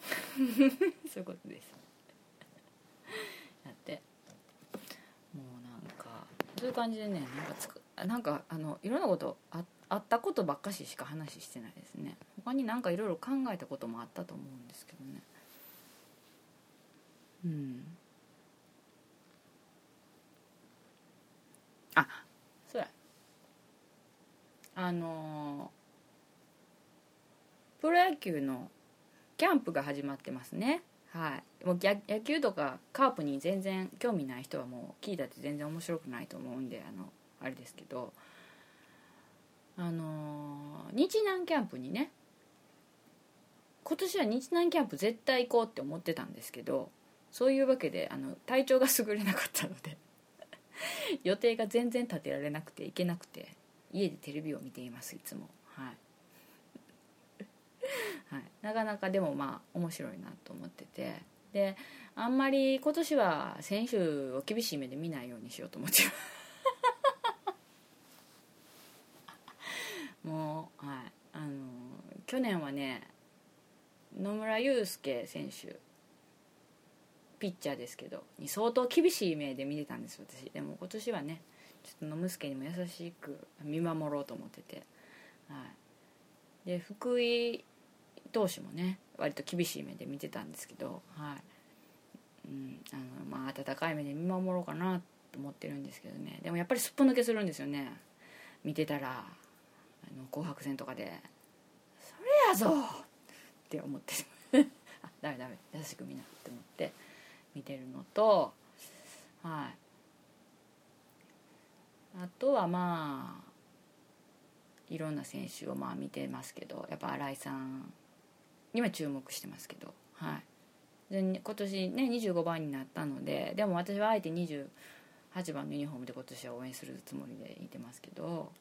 そういうことですやってもうなんかそういう感じでねなんかつくなんかあのいろんなことああったことばっかししか話してないですね。他になんかいろいろ考えたこともあったと思うんですけどね。うん。あそうや。あのプロ野球のキャンプが始まってますね。はい。もう野球とかカープに全然興味ない人はもう聞いたって全然面白くないと思うんであのあれですけどあの日南キャンプにね今年は日南キャンプ絶対行こうって思ってたんですけどそういうわけであの体調が優れなかったので 予定が全然立てられなくて行けなくて家でテレビを見ていますいつも。はい、なかなかでもまあ面白いなと思ってて。であんまり今年は選手を厳しい目で見ないようにしようと思って もうはい。あの去年はね野村祐介選手ピッチャーですけどに相当厳しい目で見てたんです私。でも今年はねちょっと野村助にも優しく見守ろうと思ってて。はい。で福井投手もね割と厳しい目で見てたんですけど、はい。うんあのまあ、温かい目で見守ろうかなと思ってるんですけどね。でもやっぱりすっぽ抜けするんですよね。見てたらあの紅白戦とかで「それやぞ!」って思って。あダメダメ。優しく見なって思って。見てるのとはい。あとはまあいろんな選手をまあ見てますけどやっぱ新井さんには注目してますけど、はい、で今年ね25番になったのででも私はあえて28番のユニフォームで今年は応援するつもりでいてますけど。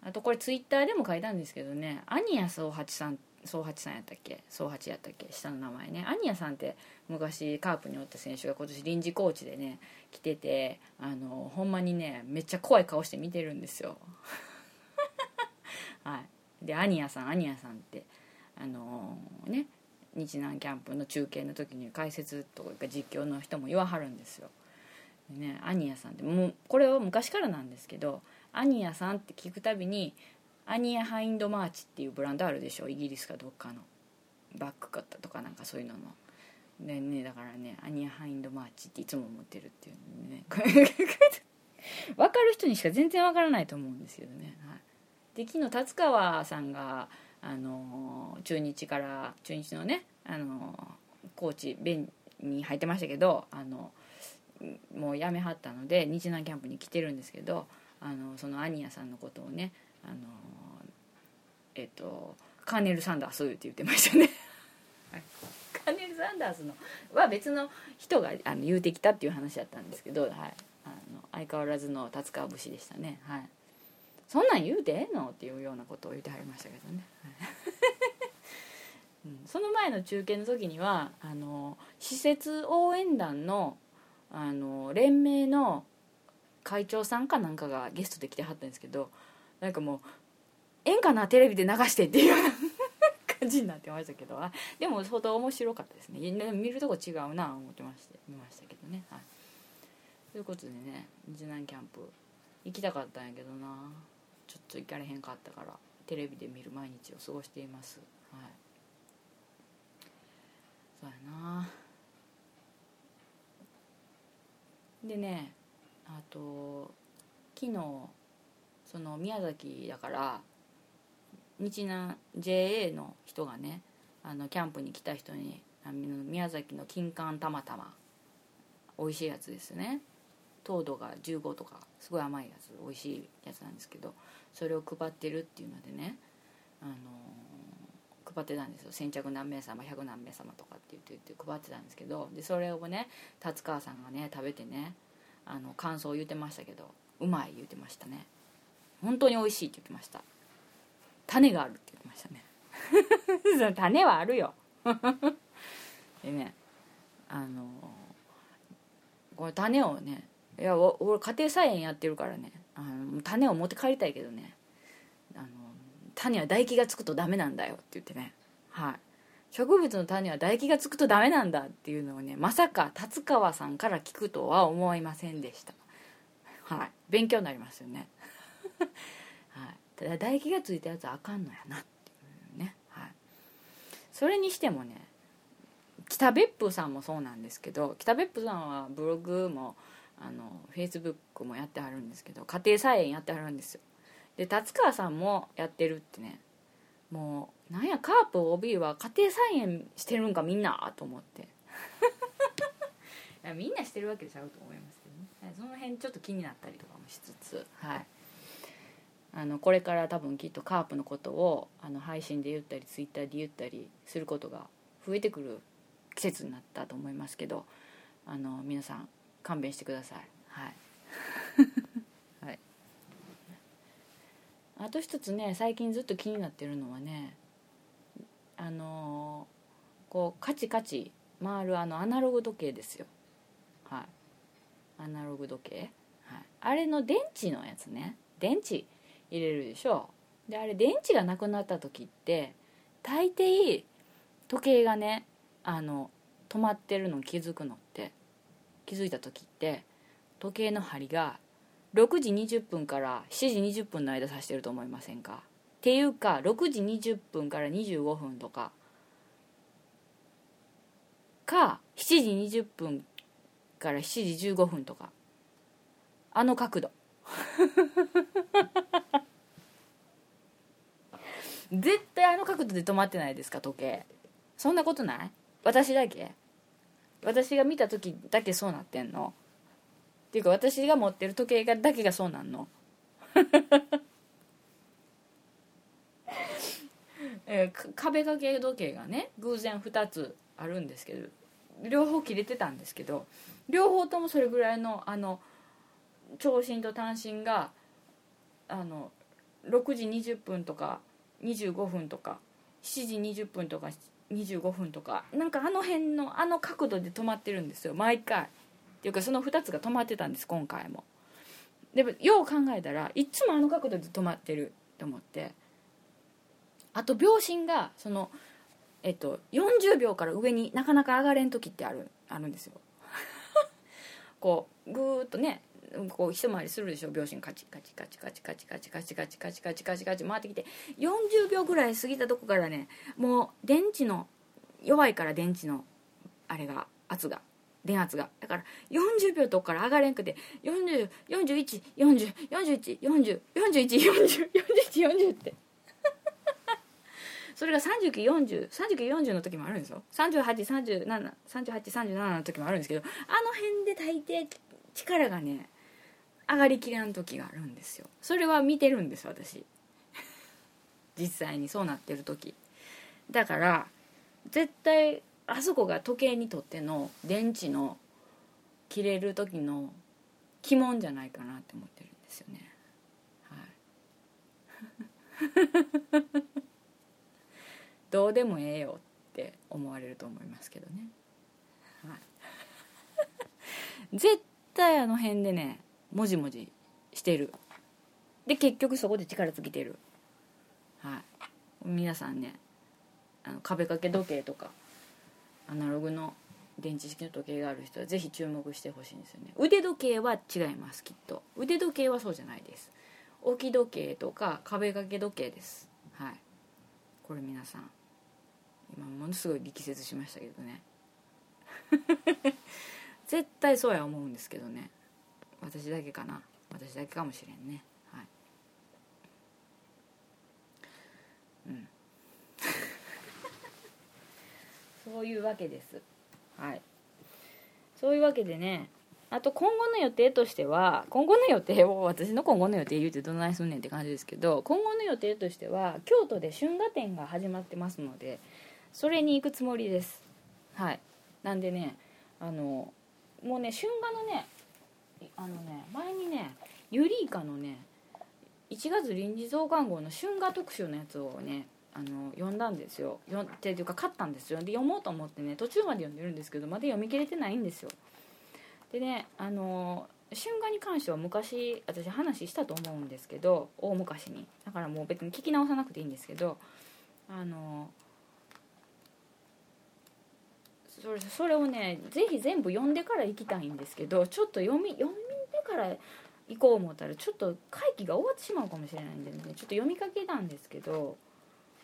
あとこれツイッターでも書いたんですけどねアニヤ総八さん総八さんやったっけ？総八やったっけ？下の名前ね。アニヤさんって昔カープにおった選手が今年臨時コーチでね来ててあのほんまにねめっちゃ怖い顔して見てるんですよ。はい。でアニヤさんアニヤさんってあのー、ね日南キャンプの中継の時に解説とか実況の人も言わはるんですよ。でねアニヤさんってもうこれは昔からなんですけどアニヤさんって聞くたびにアニヤハインドマーチっていうブランドあるでしょ？イギリスかどっかの。バッグ買ったとかなんかそういうのの。でねだからねアニヤハインドマーチっていつも思ってるっていうね。分かる人にしか全然分からないと思うんですけどね、はい、で昨日達川さんがあの中日から中日のねあのコーチ弁に入ってましたけどあのもう辞めはったので日南キャンプに来てるんですけどあのそのアニヤさんのことをねあのえっとカーネル・サンダースって言ってましたね。カーネル・サンダースのは別の人があの言うてきたっていう話だったんですけど、はい、あの相変わらずの達川節でしたね。はい。そんなん言うてええの？っていうようなことを言ってはりましたけどね、うん、その前の中継の時にはあの施設応援団のあの連盟の会長さんかなんかがゲストで来てはったんですけどなんかもう「ええんかなテレビで流して」っていう感じになってましたけど。でも相当面白かったですね。見るとこ違うな思ってまして見ましたけどね、はい、ということでね日南キャンプ行きたかったんやけどなちょっと行かれへんかったからテレビで見る毎日を過ごしています、はい、そうやな。でねあと昨日その宮崎だから日南 JA の人がねあのキャンプに来た人に宮崎の金柑たまたま美味しいやつですね。糖度が15とかすごい甘いやつ美味しいやつなんですけどそれを配ってるっていうのでねあの配ってたんですよ。先着何名様100何名様とかって言って言って配ってたんですけどでそれをね達川さんがね食べてねあの感想を言ってましたけどうまい言ってましたね。本当に美味しいって言ってました。種があるって言ってましたね。種はあるよ。でねあのこれ種をねいや俺家庭菜園やってるからねあの種を持って帰りたいけどね。あの種は唾液がつくとダメなんだよって言ってね。はい。植物の種は唾液がつくとダメなんだっていうのをねまさか達川さんから聞くとは思いませんでした。はい。勉強になりますよね。はい。ただ唾液がついたやつはあかんのやなっていうね。はい。それにしてもね北別府さんもそうなんですけど北別府さんはブログもあのフェイスブックもやってはるんですけど家庭菜園やってはるんですよ。で達川さんもやってるってねもうなんやカープ OB は家庭菜園してるんかみんなと思って。いやみんなしてるわけちゃうと思いますけどね。その辺ちょっと気になったりとかもしつつはい。あのこれから多分きっとカープのことをあの配信で言ったりツイッターで言ったりすることが増えてくる季節になったと思いますけどあの皆さん勘弁してください。はい。はい。あと一つね最近ずっと気になってるのはねあのこうカチカチ回るあのアナログ時計ですよ。はい。アナログ時計、はい、あれの電池のやつね。電池入れるでしょ。であれ電池がなくなった時って大抵時計がねあの止まってるの気づくの。って気づいた時って時計の針が6時20分から7時20分の間指してると思いませんか？っていうか6時20分から25分とか。か7時20分から7時15分とか。あの角度。絶対あの角度で止まってないですか時計。そんなことない？私だけ？私が見た時だけそうなってんの。っていうか私が持ってる時計がだけがそうなんの。えー、壁掛け時計がね偶然2つあるんですけど両方切れてたんですけど両方ともそれぐらいのあの長針と短針があの6時20分とか25分とか7時20分とか25分とか。なんかあの辺のあの角度で止まってるんですよ。毎回。っていうかその2つが止まってたんです今回も。でもよう考えたらいつもあの角度で止まってると思って。あと秒針がそのえっと40秒から上になかなか上がれん時ってあるあるんですよ。こうぐーっとねこう一回りするでしょ秒針カチカチカチカチカチカチカチカチカチカチカチカチ回ってきて40秒ぐらい過ぎたとこからねもう電池の弱いから電池のあれが圧が電圧がだから40秒とこから上がれんくて404140414041404140ってそれが39403940の時もあるんですよ38373837の時もあるんですけどあの辺で大抵力がね上がりきらん時があるんですよ。それは見てるんです私。実際にそうなってる時。だから絶対あそこが時計にとっての電池の切れる時の鬼門じゃないかなって思ってるんですよね。はい。どうでもええよって思われると思いますけどね。はい。絶対あの辺でねもじもじしてる。で結局そこで力尽きてる。はい。皆さんねあの壁掛け時計とかアナログの電池式の時計がある人はぜひ注目してほしいんですよね。腕時計は違いますきっと。腕時計はそうじゃないです。置き時計とか壁掛け時計です。はい。これ皆さん今ものすごい力説しましたけどね。絶対そうや思うんですけどね。私だけかな。私だけかもしれんね。はい。うん。そういうわけです。はい。そういうわけでねあと今後の予定としては今後の予定を私の今後の予定言うてどないすんねんって感じですけど今後の予定としては京都で春画展が始まってますのでそれに行くつもりです。はい。なんでねあのもうね春画のねあのね前にねユリイカのね1月臨時増刊号の春画特集のやつをねあの読んだんですよ。読っていうか買ったんですよ。で読もうと思ってね途中まで読んでるんですけどまだ読み切れてないんですよ。でねあの春画に関しては昔私話したと思うんですけど大昔に。だからもう別に聞き直さなくていいんですけどあのそれそれをねぜひ全部読んでから行きたいんですけどちょっと読み読んでから行こう思ったらちょっと会期が終わってしまうかもしれないんでねちょっと読みかけたんですけど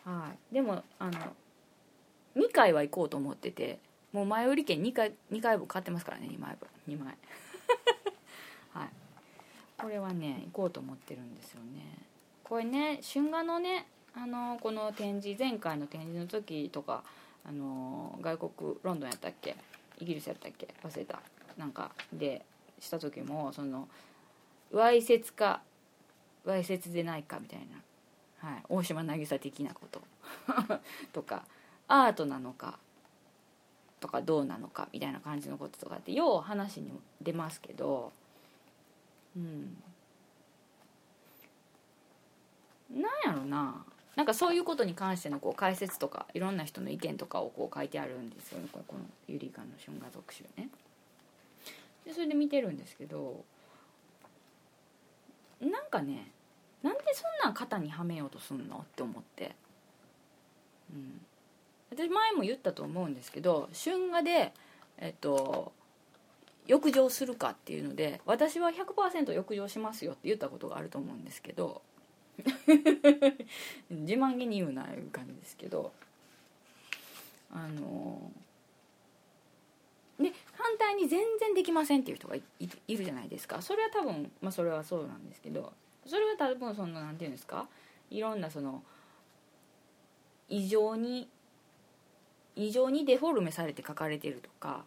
はい。でもあの2回は行こうと思っててもう前売り券2回 ,2 回分買ってますからね2枚分。2枚。はい。これはね行こうと思ってるんですよね。これね春画のねあのこの展示前回の展示の時とかあの外国ロンドンやったっけ？イギリスやったっけ？忘れた。なんかでした時もそのわいせつかわいせつでないかみたいな、はい、大島渚的なこと。とかアートなのかとかどうなのかみたいな感じのこととかってよう話に出ますけどうん。なんやろな。なんかそういうことに関してのこう解説とかいろんな人の意見とかをこう書いてあるんですよねこのゆりかの春画特集ね。でそれで見てるんですけどなんかねなんでそんなん肩にはめようとすんのって思って、うん、私前も言ったと思うんですけど春画でえっと浴場するかっていうので私は100%浴場しますよって言ったことがあると思うんですけど自慢げに言うないう感じですけどあので反対に全然できませんっていう人がいるじゃないですか。それは多分、まあ、それはそうなんですけどそれは多分その何て言うんですか？いろんなその異常に異常にデフォルメされて書かれてるとか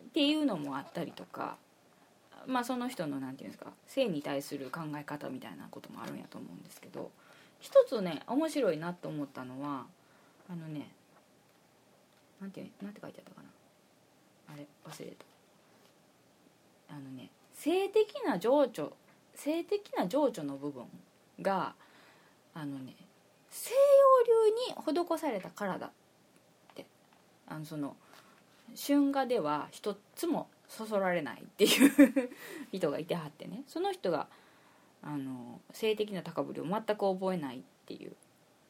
っていうのもあったりとかまあその人の何て言うんですか性に対する考え方みたいなこともあるんやと思うんですけど一つね面白いなと思ったのはあのねなんてなんて書いてあったかな。あれ忘れた。あのね性的な情緒性的な情緒の部分があのね西洋流に施された体って。あのその春画では一つもそそられないっていう人がいてはってね。その人があの性的な高ぶりを全く覚えないっていう、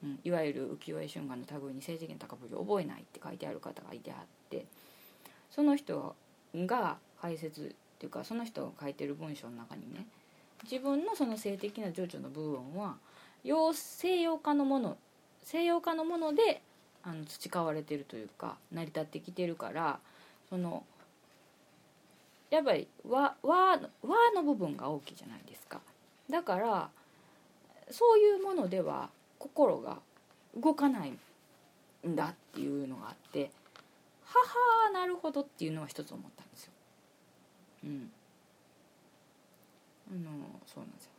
うん、いわゆる浮世絵春画の類に性的な高ぶりを覚えないって書いてある方がいてはってその人が解説っていうかその人が書いてる文章の中にね自分のその性的な情緒の部分は西洋化のもの西洋化のものであの培われてるというか成り立ってきてるからそのやっぱり和和和の部分が大きいじゃないですか。だからそういうものでは心が動かないんだっていうのがあってははなるほどっていうのは一つ思ったんですよ。うん。あのそうなんですよ。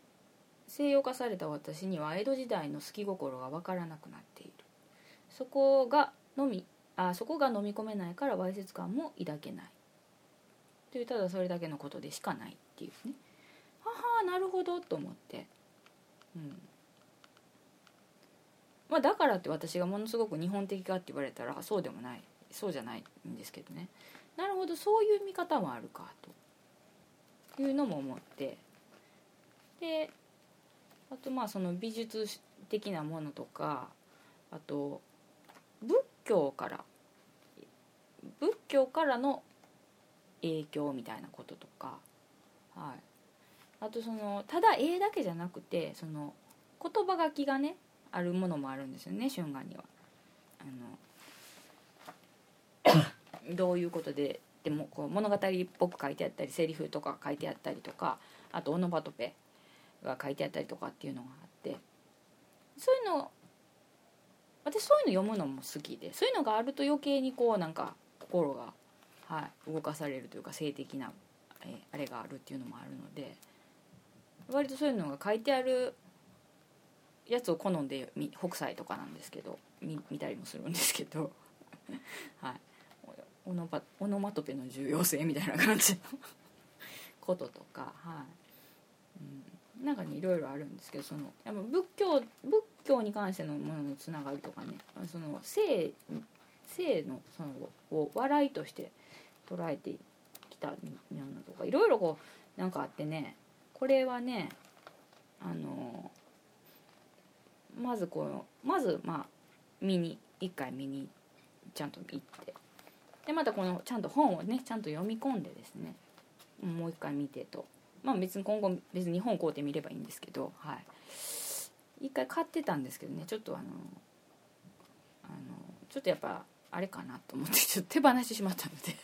西洋化された私には江戸時代の好き心が分からなくなっている。そこがのみあそこが飲み込めないからわいせつ感も抱けない。というただそれだけのことでしかないっていうね。ははなるほどと思って。うん。まあだからって私がものすごく日本的かって言われたらそうでもない。そうじゃないんですけどね。なるほどそういう見方もあるかというのも思って。であとまあその美術的なものとかあと仏教から仏教からの影響みたいなこととか、はい、あとそのただ絵だけじゃなくてその言葉書きがねあるものもあるんですよね春画には。あの どういうことででもこう物語っぽく書いてあったりセリフとか書いてあったりとかあとオノバトペが書いてあったりとかっていうのがあってそういうの私そういうの読むのも好きでそういうのがあると余計にこうなんか心が、はい、動かされるというか性的な、えあれがあるっていうのもあるので割とそういうのが書いてあるやつを好んで北斎とかなんですけど見見たりもするんですけど はい。オノパオノマトペの重要性みたいな感じの こととかはい、うん、なんかねいろいろあるんですけどそのやっぱ仏教仏教に関してのもののつながりとかねその性性のそのを笑いとして捉えてきたものとかいろいろこうなんかあってねこれはねあのまずこのまずまあ見に一回見にちゃんと行ってでまたこのちゃんと本をねちゃんと読み込んでですねもう一回見てと。まあ別に今後別に本買うて見ればいいんですけどはい。一回買ってたんですけどねちょっとあのあのちょっとやっぱあれかなと思ってちょっと手放してしまったので。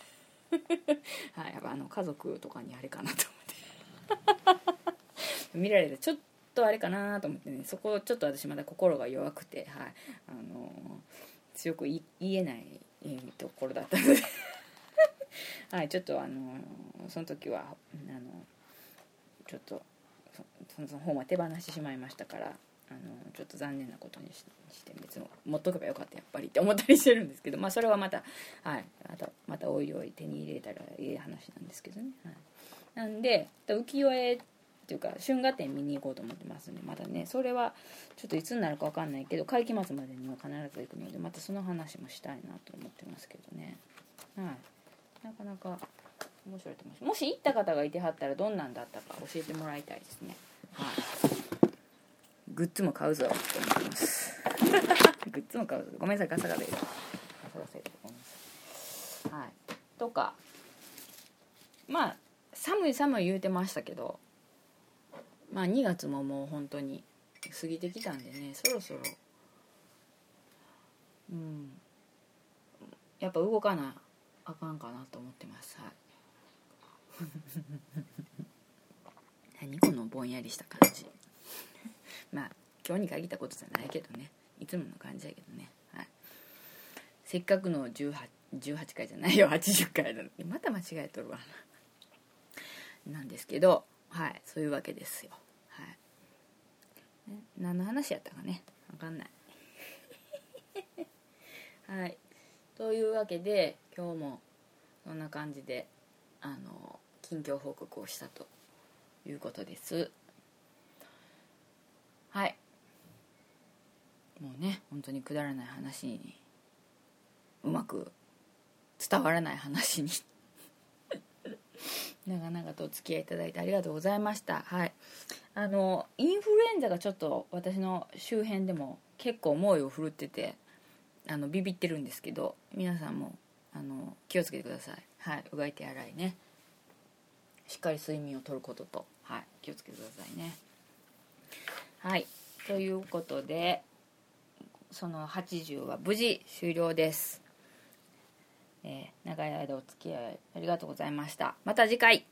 はいやっぱあの家族とかにあれかなと思って。見られてちょっとあれかなと思ってね。そこちょっと私まだ心が弱くてはい。あの強く言えないところだったので。はいちょっとあのその時はあのちょっとその本は手放してしまいましたから。あのちょっと残念なことにして別に持っとけばよかったやっぱりって思ったりしてるんですけどまあそれはまたはいまたまたおいおい手に入れたらいい話なんですけどね、はい、なんで浮世絵っていうか春画展見に行こうと思ってますんでまだねそれはちょっといつになるか分かんないけど会期末までには必ず行くのでまたその話もしたいなと思ってますけどね。はい。なかなか面白いと思います。もし行った方がいてはったらどんなんだったか教えてもらいたいですね。はい。グッズも買うぞ。と思ってます。グッズも買うぞ。ごめんなさいガサガサで。すガサガサでごめんなさい。はい。とか。まあ寒い寒い言うてましたけど。まあ2月ももう本当に過ぎてきたんでね。そろそろ。うん。やっぱ動かなあかんかなと思ってます。はい。何このぼんやりした感じ。まあ今日に限ったことじゃないけどね。いつもの感じやけどね、はい、せっかくの 18, 18回じゃないよ。80回だ。また間違えとるわ。ななんですけどはい。そういうわけですよ。ね、何の話やったかね。分かんない。はい。というわけで今日もそんな感じであの近況報告をしたということです。はい。もうね本当にくだらない話にうまく伝わらない話に 長々とお付き合いいただいてありがとうございました。はい。あのインフルエンザがちょっと私の周辺でも結構猛威を振るっててあのビビってるんですけど皆さんもあの気をつけてください。はい。うがい手洗いね。しっかり睡眠をとることと、はい、気をつけてくださいね。はい。ということでその80は無事終了です。えー、長い間お付き合いありがとうございました。また次回。